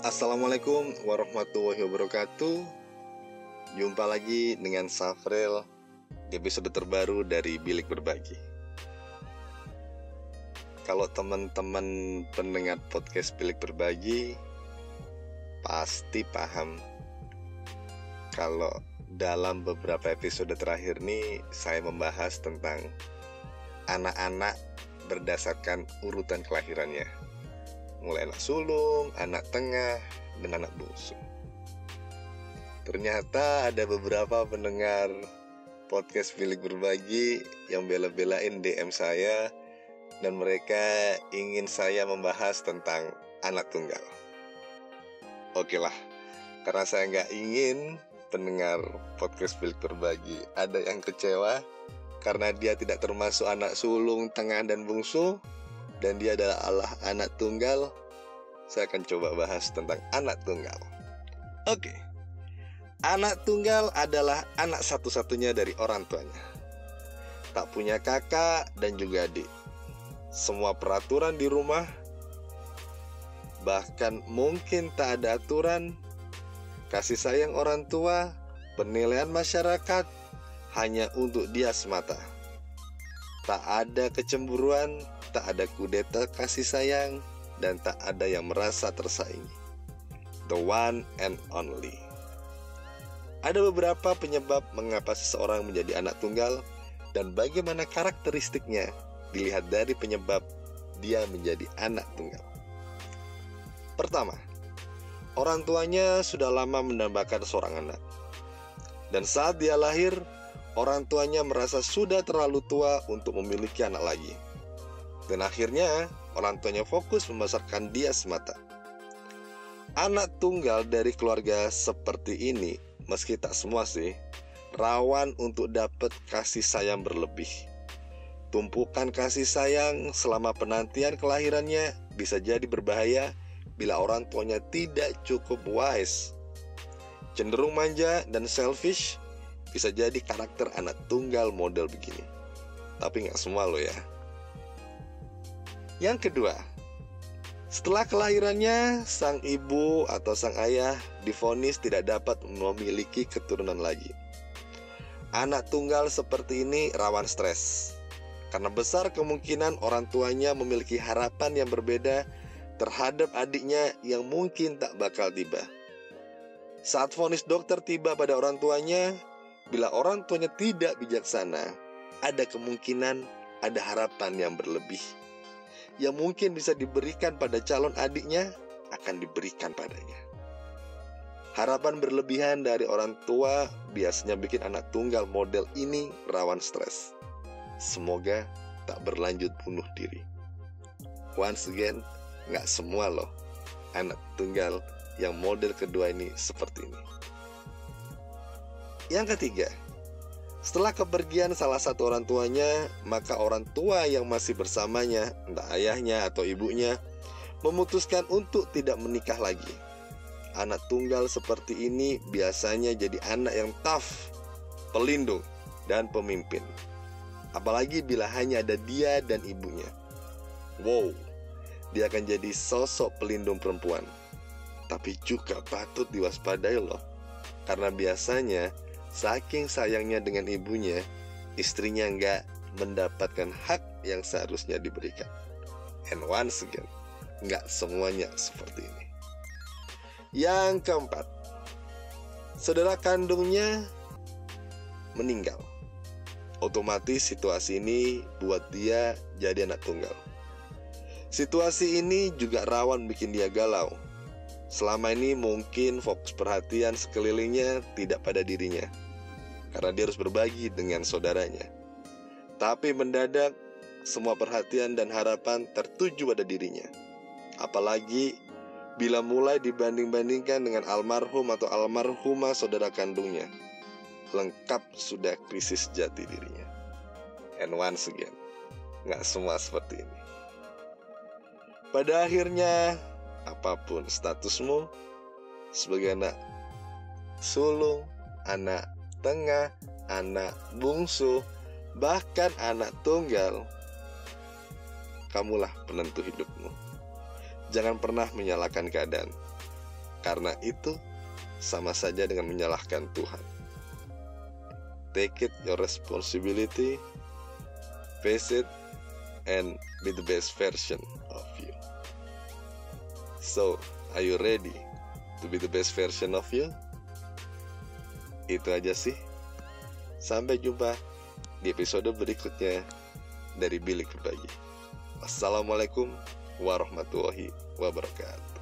Assalamualaikum warahmatullahi wabarakatuh. Jumpa lagi dengan Safrel di episode terbaru dari Bilik Berbagi. Kalau teman-teman pendengar podcast Bilik Berbagi Pasti paham. Kalau dalam beberapa episode terakhir ini Saya membahas tentang anak-anak berdasarkan urutan kelahirannya mulai anak sulung, anak tengah, dan anak bungsu. Ternyata ada beberapa pendengar podcast Filik Berbagi yang bela-belain DM saya dan mereka ingin saya membahas tentang anak tunggal. Oke lah, karena saya nggak ingin pendengar podcast Filik Berbagi ada yang kecewa karena dia tidak termasuk anak sulung, tengah, dan bungsu, dan dia adalah Allah anak tunggal, saya akan coba bahas tentang anak tunggal. Oke, anak tunggal adalah anak satu-satunya dari orang tuanya. Tak punya kakak dan juga adik. Semua peraturan di rumah, bahkan mungkin tak ada aturan, kasih sayang orang tua, penilaian masyarakat hanya untuk dia semata. Tak ada kecemburuan, tak ada kudeta kasih sayang, dan tak ada yang merasa tersaingi. The one and only. Ada beberapa penyebab mengapa seseorang menjadi anak tunggal dan bagaimana karakteristiknya dilihat dari penyebab dia menjadi anak tunggal. Pertama, orang tuanya sudah lama mendambakan seorang anak. Dan saat dia lahir, orang tuanya merasa sudah terlalu tua untuk memiliki anak lagi. Dan akhirnya orang tuanya fokus membesarkan dia semata. Anak tunggal dari keluarga seperti ini, meski tak semua sih, rawan untuk dapat kasih sayang berlebih. Tumpukan kasih sayang selama penantian kelahirannya bisa jadi berbahaya bila orang tuanya tidak cukup wise. Cenderung manja dan selfish bisa jadi karakter anak tunggal model begini. Tapi nggak semua loh ya. Yang kedua, setelah kelahirannya, sang ibu atau sang ayah difonis tidak dapat memiliki keturunan lagi. Anak tunggal seperti ini rawan stres, karena besar kemungkinan orang tuanya memiliki harapan yang berbeda terhadap adiknya yang mungkin tak bakal tiba. Saat vonis dokter tiba pada orang tuanya, bila orang tuanya tidak bijaksana, ada kemungkinan ada harapan yang berlebih yang mungkin bisa diberikan pada calon adiknya akan diberikan padanya. Harapan berlebihan dari orang tua biasanya bikin anak tunggal model ini rawan stres. Semoga tak berlanjut bunuh diri. Once again, nggak semua loh anak tunggal yang model kedua ini seperti ini. Yang ketiga, setelah kepergian salah satu orang tuanya, maka orang tua yang masih bersamanya, entah ayahnya atau ibunya, memutuskan untuk tidak menikah lagi. Anak tunggal seperti ini biasanya jadi anak yang tough, pelindung, dan pemimpin. Apalagi bila hanya ada dia dan ibunya. Wow, dia akan jadi sosok pelindung perempuan. Tapi juga patut diwaspadai loh. Karena biasanya Saking sayangnya dengan ibunya, istrinya nggak mendapatkan hak yang seharusnya diberikan. And once again, nggak semuanya seperti ini. Yang keempat, saudara kandungnya meninggal. Otomatis situasi ini buat dia jadi anak tunggal. Situasi ini juga rawan bikin dia galau Selama ini mungkin fokus perhatian sekelilingnya tidak pada dirinya, karena dia harus berbagi dengan saudaranya. Tapi mendadak, semua perhatian dan harapan tertuju pada dirinya. Apalagi bila mulai dibanding-bandingkan dengan almarhum atau almarhumah saudara kandungnya. Lengkap sudah krisis jati dirinya. And once again, nggak semua seperti ini. Pada akhirnya, apa pun statusmu sebagai anak sulung, anak tengah, anak bungsu, bahkan anak tunggal, kamulah penentu hidupmu. Jangan pernah menyalahkan keadaan. Karena itu sama saja dengan menyalahkan Tuhan. Take it your responsibility, face it, and be the best version of you. So, are you ready to be the best version of you? Itu aja sih. Sampai jumpa di episode berikutnya dari Bilik Berbagi. Wassalamualaikum warahmatullahi wabarakatuh.